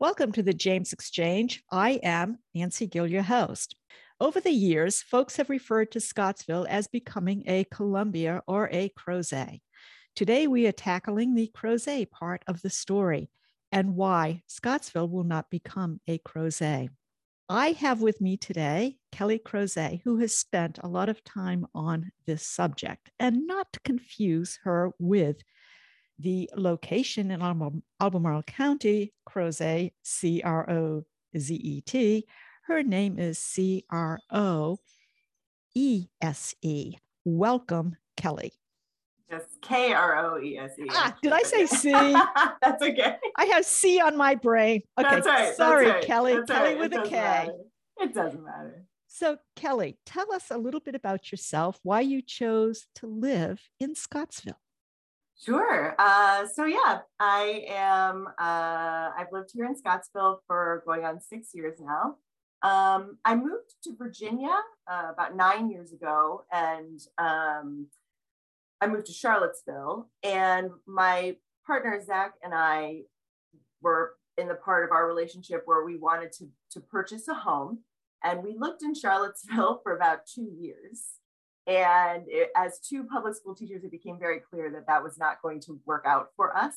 Welcome to the James Exchange. I am Nancy Gill, your host. Over the years, folks have referred to Scottsville as becoming a Columbia or a Crozet. Today, we are tackling the Crozet part of the story and why Scottsville will not become a Crozet. I have with me today Kelly Kroese, who has spent a lot of time on this subject, and not to confuse her with the location in Albemarle County, Crozet, C R O Z E T. Her name is C R O E S E. Welcome, Kelly. Just K R O E S E. Ah, did I say C? That's okay. I have C on my brain. Okay, That's right. sorry, That's right. Kelly. That's Kelly right. with it a K. Matter. It doesn't matter. So, Kelly, tell us a little bit about yourself, why you chose to live in Scottsville. Sure. Uh, so yeah, I am. Uh, I've lived here in Scottsville for going on six years now. Um, I moved to Virginia uh, about nine years ago, and um, I moved to Charlottesville. And my partner Zach and I were in the part of our relationship where we wanted to to purchase a home, and we looked in Charlottesville for about two years. And it, as two public school teachers, it became very clear that that was not going to work out for us.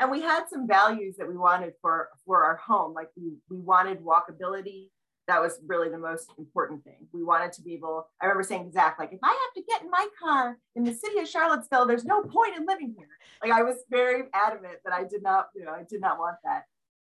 And we had some values that we wanted for, for our home. Like we, we wanted walkability. That was really the most important thing. We wanted to be able, I remember saying to Zach, like, if I have to get in my car in the city of Charlottesville, there's no point in living here. Like I was very adamant that I did not, you know, I did not want that.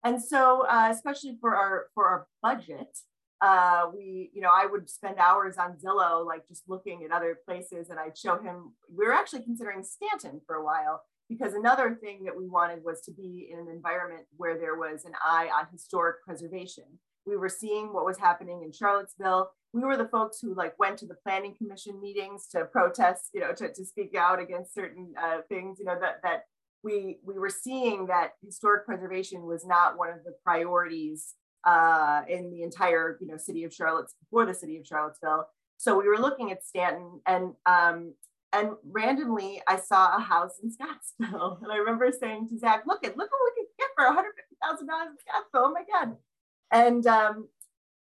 And so, uh, especially for our for our budget, uh, we, you know, I would spend hours on Zillow, like just looking at other places, and I'd show him. We were actually considering Staunton for a while because another thing that we wanted was to be in an environment where there was an eye on historic preservation. We were seeing what was happening in Charlottesville. We were the folks who like went to the planning commission meetings to protest, you know, to, to speak out against certain uh, things, you know, that that we we were seeing that historic preservation was not one of the priorities uh, in the entire you know city of before the city of Charlottesville. So we were looking at Staunton and um, and randomly I saw a house in Scottsville. And I remember saying to Zach, look at look what we can get for $150,000 in Scottsville. Oh my God. And um,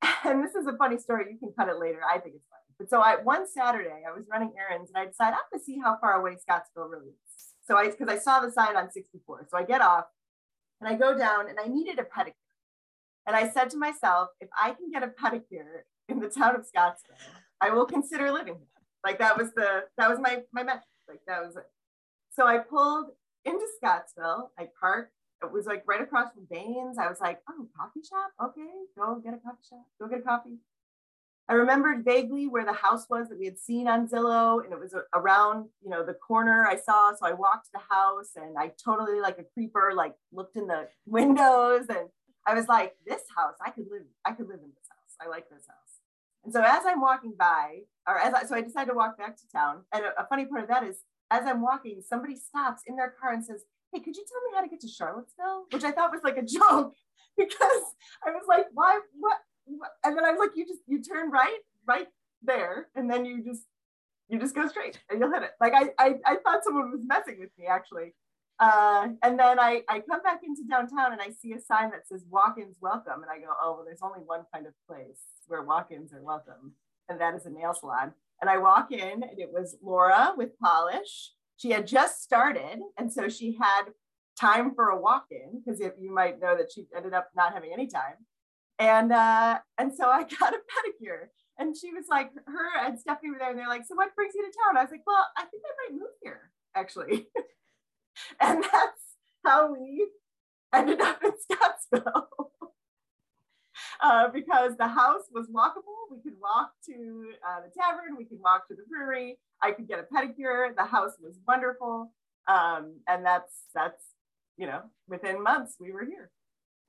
and this is a funny story. You can cut it later. I think it's funny. But so I one Saturday I was running errands and I decided I'm gonna see how far away Scottsville really is. So I because I saw the sign on 64. So I get off and I go down and I needed a pedicure. And I said to myself, if I can get a pedicure in the town of Scottsville, I will consider living here. Like that was the that was my my metric. Like that was it. So I pulled into Scottsville. I parked. It was like right across from Baine's. I was like, oh, coffee shop. Okay, go get a coffee shop. Go get a coffee. I remembered vaguely where the house was that we had seen on Zillow, and it was around, you know, the corner I saw. So I walked to the house, and I totally, like a creeper, like looked in the windows, and I was like, this house, I could live, I could live in this house. I like this house. And so as I'm walking by, or as I, so I decided to walk back to town. And a, a funny part of that is, as I'm walking, somebody stops in their car and says, "Hey, could you tell me how to get to Charlottesville?" Which I thought was like a joke because I was like, "Why? What?" what? And then I was like, "You just you turn right, right there, and then you just you just go straight and you'll hit it." Like I I, I thought someone was messing with me actually. Uh, and then I, I come back into downtown and I see a sign that says walk-ins welcome. And I go, oh, well, there's only one kind of place where walk-ins are welcome. And that is a nail salon. And I walk in and it was Laura with polish. She had just started. And so she had time for a walk-in because you might know that she ended up not having any time. And, uh, and so I got a pedicure and she was like, her and Stephanie were there and they're like, so what brings you to town? I was like, well, I think I might move here actually. and that's how we ended up in Scottsville. uh, because the house was walkable. We could walk to uh, the tavern, we could walk to the brewery. I could get a pedicure. The house was wonderful, um, and that's that's you know within months we were here.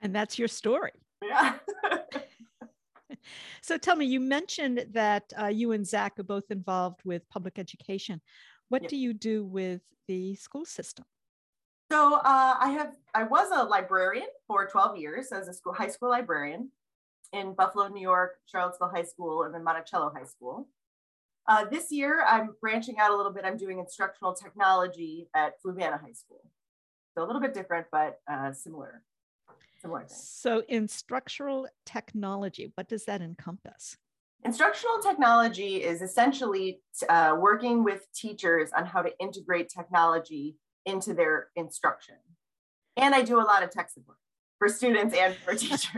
And that's your story. Yeah. so tell me, you mentioned that uh, you and Zach are both involved with public education. What Yep. do you do with the school system? So uh, I have I was a librarian for 12 years as a school high school librarian in Buffalo, New York, Charlottesville High School, and then Monticello High School. Uh, this year, I'm branching out a little bit. I'm doing instructional technology at Fluvanna High School. So a little bit different, but uh, similar. similar thing. So, in structural technology, what does that encompass? Instructional technology is essentially uh, working with teachers on how to integrate technology into their instruction. And I do a lot of tech support for students and for teachers.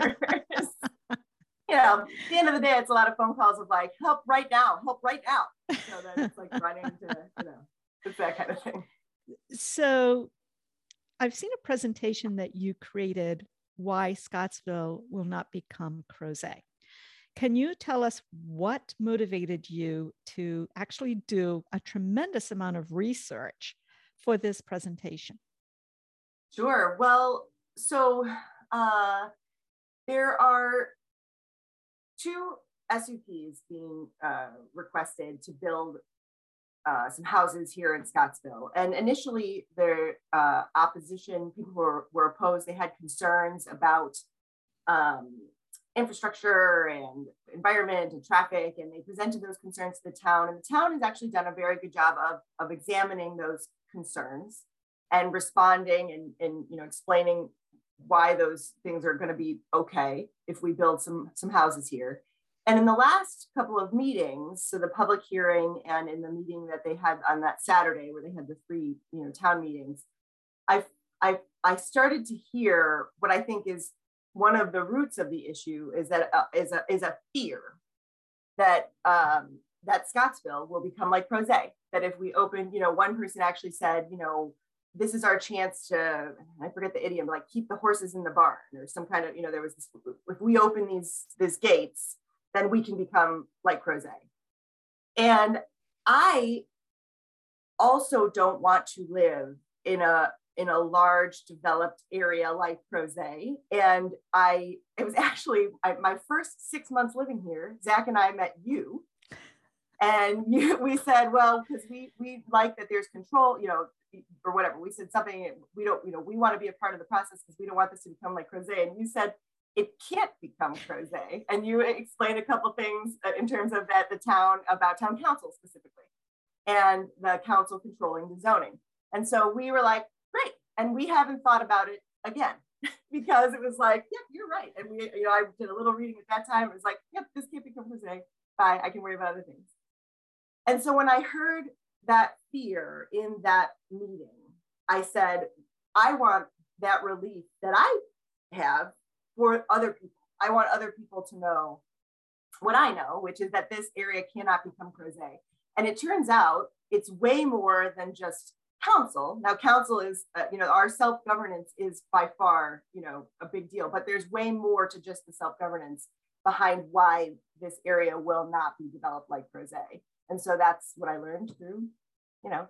you know, at the end of the day, it's a lot of phone calls of like, help right now, help right now. So then it's like running to, you know, it's that kind of thing. So I've seen a presentation that you created why Scottsville will not become Crozet. Can you tell us what motivated you to actually do a tremendous amount of research for this presentation? Sure. Well, so uh, there are two SUPs being uh, requested to build uh, some houses here in Scottsville. And initially, the uh, opposition, people were, were opposed, they had concerns about um, infrastructure and environment and traffic, and they presented those concerns to the town. And the town has actually done a very good job of, of examining those concerns and responding and, and you know explaining why those things are going to be okay if we build some some houses here. And in the last couple of meetings, so the public hearing and in the meeting that they had on that Saturday where they had the three, you know, town meetings, I I I started to hear what I think is one of the roots of the issue is that uh, is a is a fear that um, that Scottsville will become like Crozet. That if we open, you know, one person actually said, you know, this is our chance to I forget the idiom, like keep the horses in the barn or some kind of, you know, there was this, if we open these these gates, then we can become like Crozet. And I also don't want to live in a in a large developed area like Crozet. And I, it was actually I, my first six months living here, Zach and I met you. And you, we said, well, because we, we like that there's control, you know, or whatever. We said something, we don't, you know, we want to be a part of the process because we don't want this to become like Crozet. And you said, it can't become Crozet. And you explained a couple things uh, in terms of that the town, about town council specifically, and the council controlling the zoning. And so we were like, great. And we haven't thought about it again because it was like, yep, you're right. And we, you know, I did a little reading at that time. It was like, yep, this can't become Crozet. Bye. I can worry about other things. And so when I heard that fear in that meeting, I said, I want that relief that I have for other people. I want other people to know what I know, which is that this area cannot become Crozet. And it turns out it's way more than just council. Now, council is, uh, you know, our self governance is by far, you know, a big deal, but there's way more to just the self governance behind why this area will not be developed like Crozet. And so that's what I learned through, you know,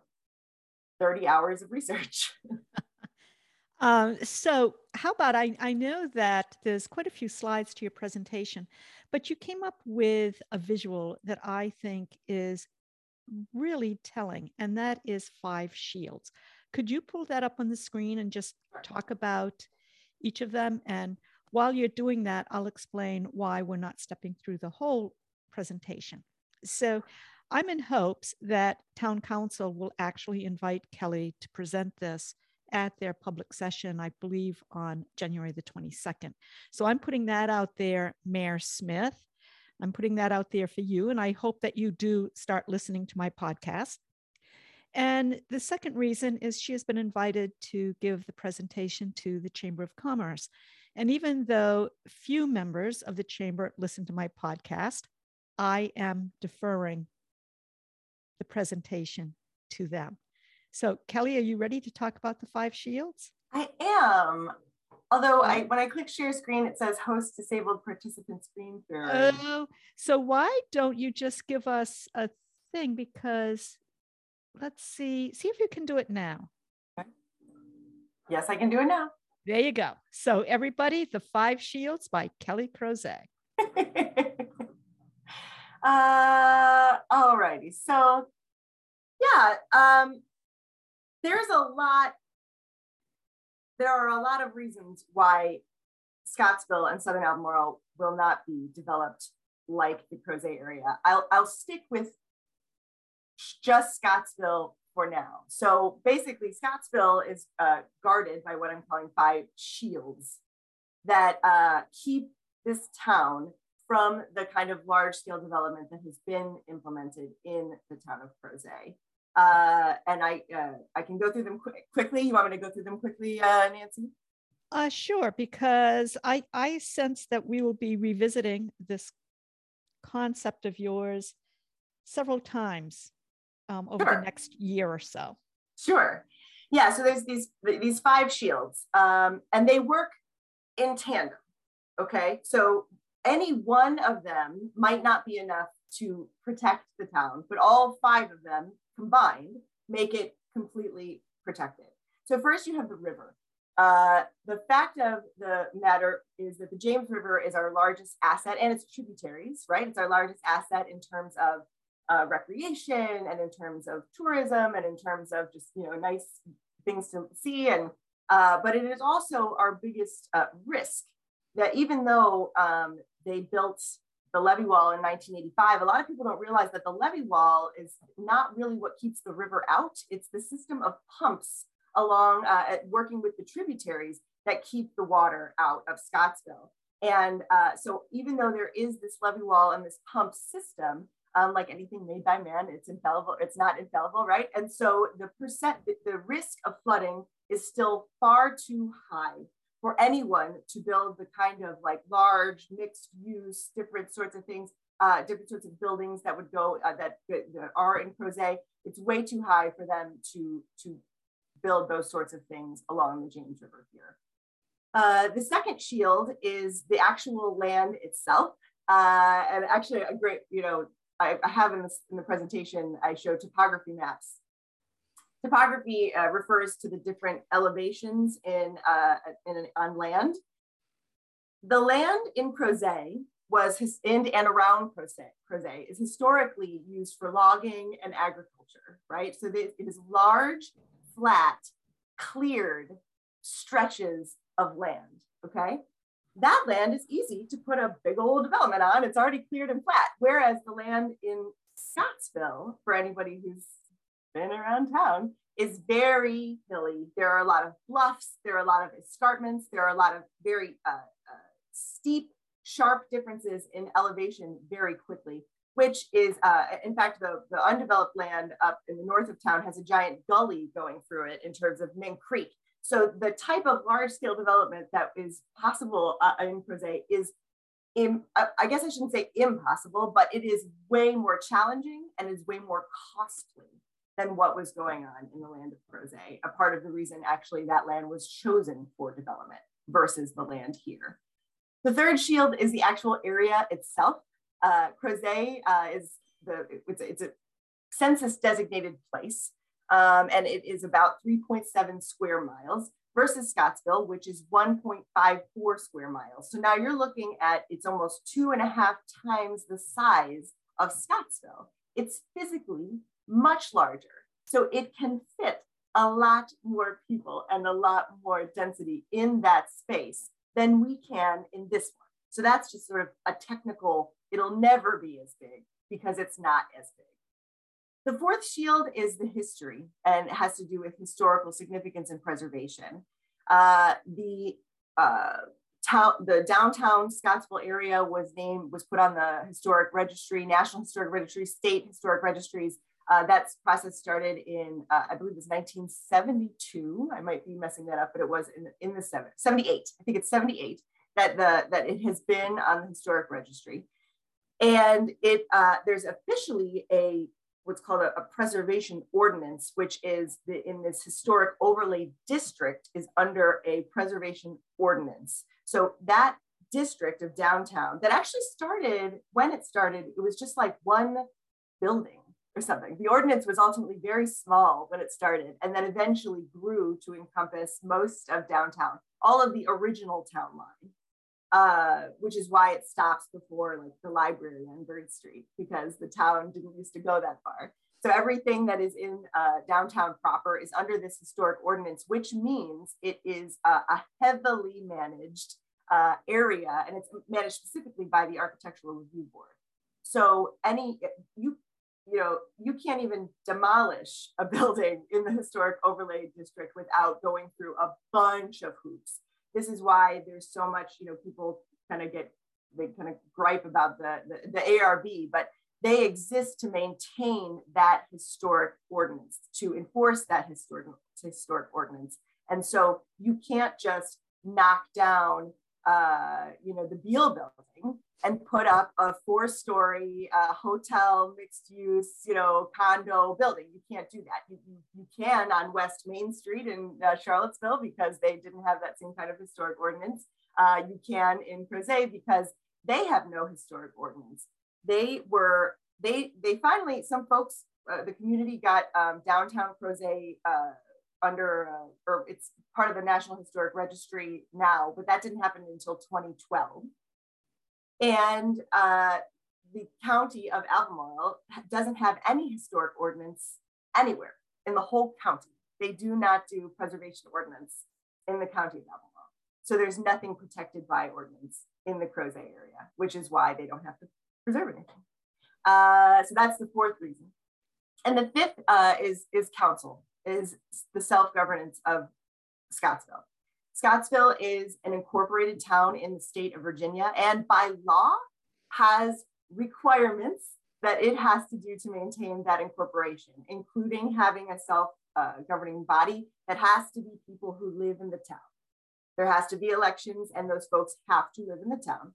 30 hours of research. um, so, how about I, I know that there's quite a few slides to your presentation, but you came up with a visual that I think is really telling, and that is five shields. Could you pull that up on the screen and just talk about each of them? And while you're doing that, I'll explain why we're not stepping through the whole presentation. So I'm in hopes that town council will actually invite Kelly to present this at their public session, I believe on January the 22nd. So I'm putting that out there, Mayor Smith. I'm putting that out there for you, and I hope that you do start listening to my podcast. And the second reason is she has been invited to give the presentation to the Chamber of Commerce. And even though few members of the Chamber listen to my podcast, I am deferring the presentation to them. So, Kelly, are you ready to talk about the five shields? I am. Although I, when I click share screen, it says host disabled participant screen sharing. Oh, so why don't you just give us a thing? Because let's see, see if you can do it now. Yes, I can do it now. There you go. So everybody, the five shields by Kelly Kroese. uh, So yeah, um, there's a lot there are a lot of reasons why Scottsville and Southern Albemarle will not be developed like the Crozet area. I'll, I'll stick with just Scottsville for now. So basically, Scottsville is uh, guarded by what I'm calling five shields. that uh, keep this town from the kind of large scale development that has been implemented in the town of Crozet. Uh, and I, uh, I can go through them quick, quickly. You want me to go through them quickly, uh, Nancy? Uh, sure, because I, I sense that we will be revisiting this concept of yours several times um, over sure. the next year or so. Sure. Yeah. So there's these these five shields, um, and they work in tandem. Okay. So any one of them might not be enough to protect the town, but all five of them combined make it completely protected. So first you have the river. Uh, the fact of the matter is that the James River is our largest asset and its tributaries, right? It's our largest asset in terms of uh, recreation and in terms of tourism and in terms of just, you know, nice things to see. And, uh, but it is also our biggest uh, risk that even though um, they built the levee wall in 1985, a lot of people don't realize that the levee wall is not really what keeps the river out. It's the system of pumps along uh, working with the tributaries that keep the water out of Scottsville. And uh, so even though there is this levee wall and this pump system, um, like anything made by man, it's infallible, it's not infallible, right? And so the percent, the risk of flooding is still far too high for anyone to build the kind of like large mixed use, different sorts of things, uh, different sorts of buildings that would go uh, that, that, are in Crozet. It's way too high for them to to build those sorts of things along the James River here. Uh, the second shield is the actual land itself. Uh, and actually a great, you know, I, I have in, this, in the presentation, I show topography maps. Topography uh, refers to the different elevations in, uh, in on land. The land in Crozet was his, in and around Crozet, Crozet is historically used for logging and agriculture, right? So it is large, flat, cleared stretches of land, okay? that land is easy to put a big old development on. It's already cleared and flat. Whereas the land in Scottsville, for anybody who's been around town, is very hilly. There are a lot of bluffs, there are a lot of escarpments, there are a lot of very uh, uh, steep, sharp differences in elevation very quickly, which is, uh, in fact, the, the undeveloped land up in the north of town has a giant gully going through it in terms of Mink Creek. So the type of large scale development that is possible uh, in Crozet is, Im, uh, I guess I shouldn't say impossible, but it is way more challenging and is way more costly than what was going on in the land of Crozet. A part of the reason actually that land was chosen for development versus the land here. The third shield is the actual area itself. Uh, Crozet uh, is the, it's, it's a census designated place um, and it is about 3.7 square miles versus Scottsville, which is 1.54 square miles. So now you're looking at it's almost two and a half times the size of Scottsville. It's physically much larger. So it can fit a lot more people and a lot more density in that space than we can in this one. So that's just sort of a technical, it'll never be as big because it's not as big. The fourth shield is the history and it has to do with historical significance and preservation. Uh, the uh, town, the downtown Scottsville area was named, was put on the historic registry, National Historic Registry, state historic registries. Uh, that process started in, uh, I believe it was 1972. I might be messing that up, but it was in, in the seven, 78. I think it's 78 that the that it has been on the historic registry. And it uh, there's officially a what's called a, a, preservation ordinance, which is the, in this historic overlay district is under a preservation ordinance. So that district of downtown that actually started when it started, it was just like one building or something. The ordinance was ultimately very small when it started and then eventually grew to encompass most of downtown, all of the original town line uh, which is why it stops before like the library on Bird Street because the town didn't used to go that far. So everything that is in uh, downtown proper is under this historic ordinance, which means it is a, a heavily managed uh, area and it's managed specifically by the Architectural Review Board. So any you you know you can't even demolish a building in the historic overlay district without going through a bunch of hoops this is why there's so much, you know, people kind of get, they kind of gripe about the, the, the ARB, but they exist to maintain that historic ordinance, to enforce that historic, historic ordinance. And so you can't just knock down, uh, you know, the Beale building and put up a four-story uh, hotel, mixed-use, you know, condo building. You can't do that. You, you, you can on West Main Street in uh, Charlottesville because they didn't have that same kind of historic ordinance. Uh, you can in Crozet because they have no historic ordinance. They were they they finally some folks uh, the community got um, downtown Crozet under uh, or it's part of the National Historic Registry now, but that didn't happen until 2012. And uh, the county of Albemarle doesn't have any historic ordinance anywhere in the whole county. They do not do preservation ordinance in the county of Albemarle. So there's nothing protected by ordinance in the Crozet area, which is why they don't have to preserve anything. Uh, so that's the fourth reason. And the fifth uh, is, is council, is the self-governance of Scottsville. Scottsville is an incorporated town in the state of Virginia and by law has requirements that it has to do to maintain that incorporation, including having a self-governing uh, body that has to be people who live in the town. There has to be elections and those folks have to live in the town.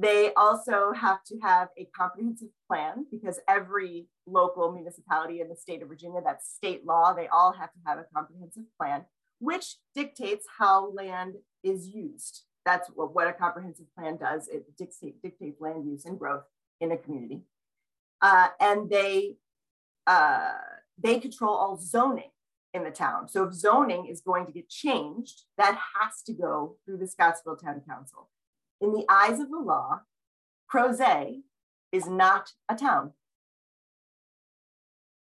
They also have to have a comprehensive plan because every local municipality in the state of Virginia, that's state law, they all have to have a comprehensive plan, which dictates how land is used. That's what, what a comprehensive plan does. It dictate, dictates land use and growth in a community. Uh, and they, uh, they control all zoning in the town. So if zoning is going to get changed, that has to go through the Scottsville Town Council in the eyes of the law, Crozet is not a town.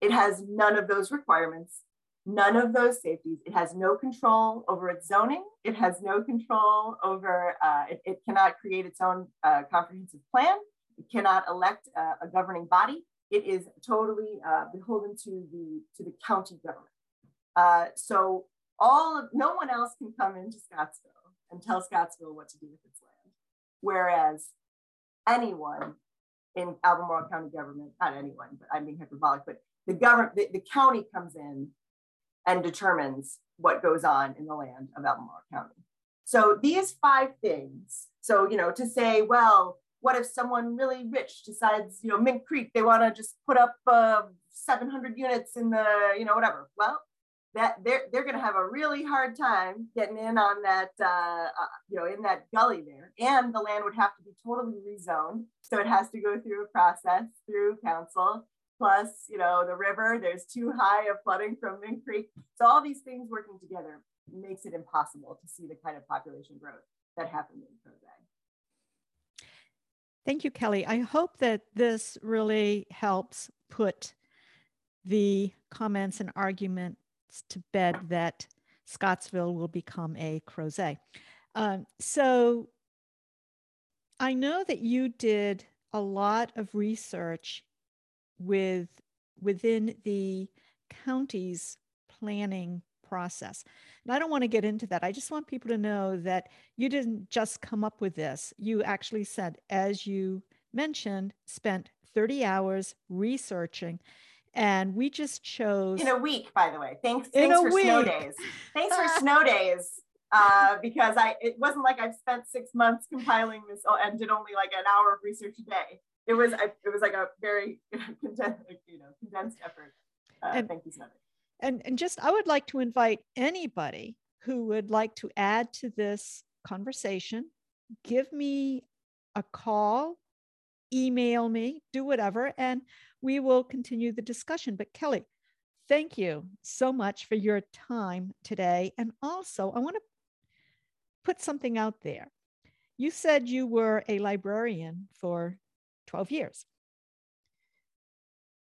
It has none of those requirements, none of those safeties. It has no control over its zoning. It has no control over, uh, it, it, cannot create its own uh, comprehensive plan. It cannot elect a, a governing body. It is totally uh, beholden to the, to the county government. Uh, so all of, no one else can come into Scottsville and tell Scottsville what to do with its land. Whereas anyone in Albemarle County government, not anyone, but I'm being hyperbolic, but the government, the, the county comes in and determines what goes on in the land of Albemarle County. So these five things, so, you know, to say, well, what if someone really rich decides, you know, Mink Creek, they want to just put up uh, 700 units in the, you know, whatever. Well, that they're they're going to have a really hard time getting in on that uh, uh, you know in that gully there and the land would have to be totally rezoned so it has to go through a process through council plus you know the river there's too high of flooding from Mink Creek so all these things working together makes it impossible to see the kind of population growth that happened in Crozet. Thank you, Kelly. I hope that this really helps put the comments and argument to bed that Scottsville will become a Crozet. Um, so I know that you did a lot of research with within the county's planning process. And I don't want to get into that. I just want people to know that you didn't just come up with this. You actually said, as you mentioned, spent 30 hours researching and we just chose in a week by the way. Thanks in thanks for week. snow days. Thanks for snow days uh, because i it wasn't like i've spent six months compiling this and did only like an hour of research a day. It was I, it was like a very condensed you know condensed effort. Uh, and, thank you so much. and and just i would like to invite anybody who would like to add to this conversation give me a call email me do whatever and we will continue the discussion. But Kelly, thank you so much for your time today. And also, I want to put something out there. You said you were a librarian for 12 years.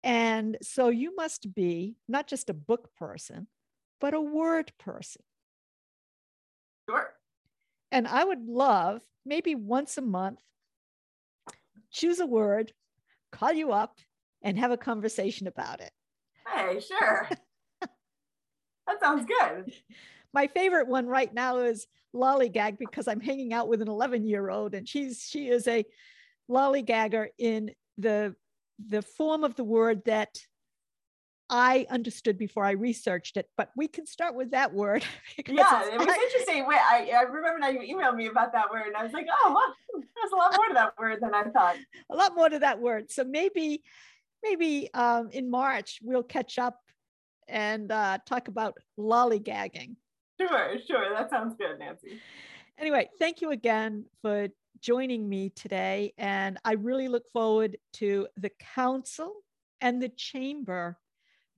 And so you must be not just a book person, but a word person. Sure. And I would love maybe once a month, choose a word, call you up, and have a conversation about it. Hey, sure. that sounds good. my favorite one right now is lollygag because I'm hanging out with an 11 year old and she's she is a lollygagger in the the form of the word that I understood before I researched it, but we can start with that word. Yeah, it was interesting. Wait, I, I remember now you emailed me about that word, and I was like, oh, well, there's a lot more to that word than I thought. A lot more to that word. So maybe, maybe um, in March we'll catch up and uh, talk about lollygagging. Sure, sure. That sounds good, Nancy. Anyway, thank you again for joining me today. And I really look forward to the council and the chamber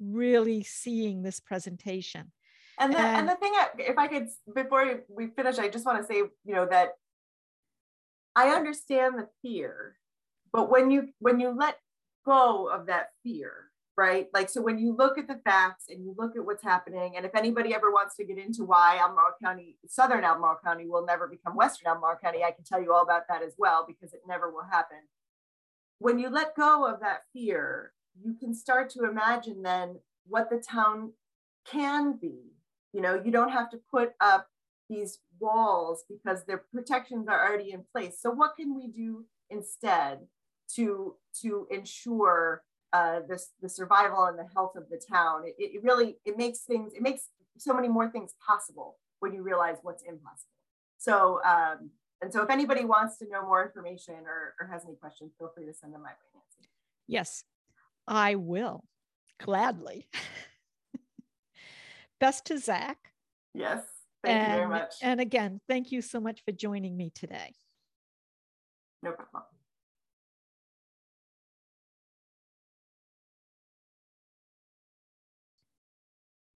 really seeing this presentation. And the, and, and the thing, if I could, before we finish, I just want to say, you know, that I understand the fear, but when you when you let go of that fear, right? Like, so when you look at the facts and you look at what's happening, and if anybody ever wants to get into why Albemarle County, Southern Albemarle County will never become Western Albemarle County, I can tell you all about that as well, because it never will happen. When you let go of that fear you can start to imagine then what the town can be. You know, you don't have to put up these walls because their protections are already in place. So what can we do instead to to ensure uh, this the survival and the health of the town? It, it really it makes things it makes so many more things possible when you realize what's impossible. So um, and so if anybody wants to know more information or, or has any questions, feel free to send them my way, Nancy. Yes, I will gladly. Best to Zach. Yes. Thank and, you very much. And again, thank you so much for joining me today. No problem.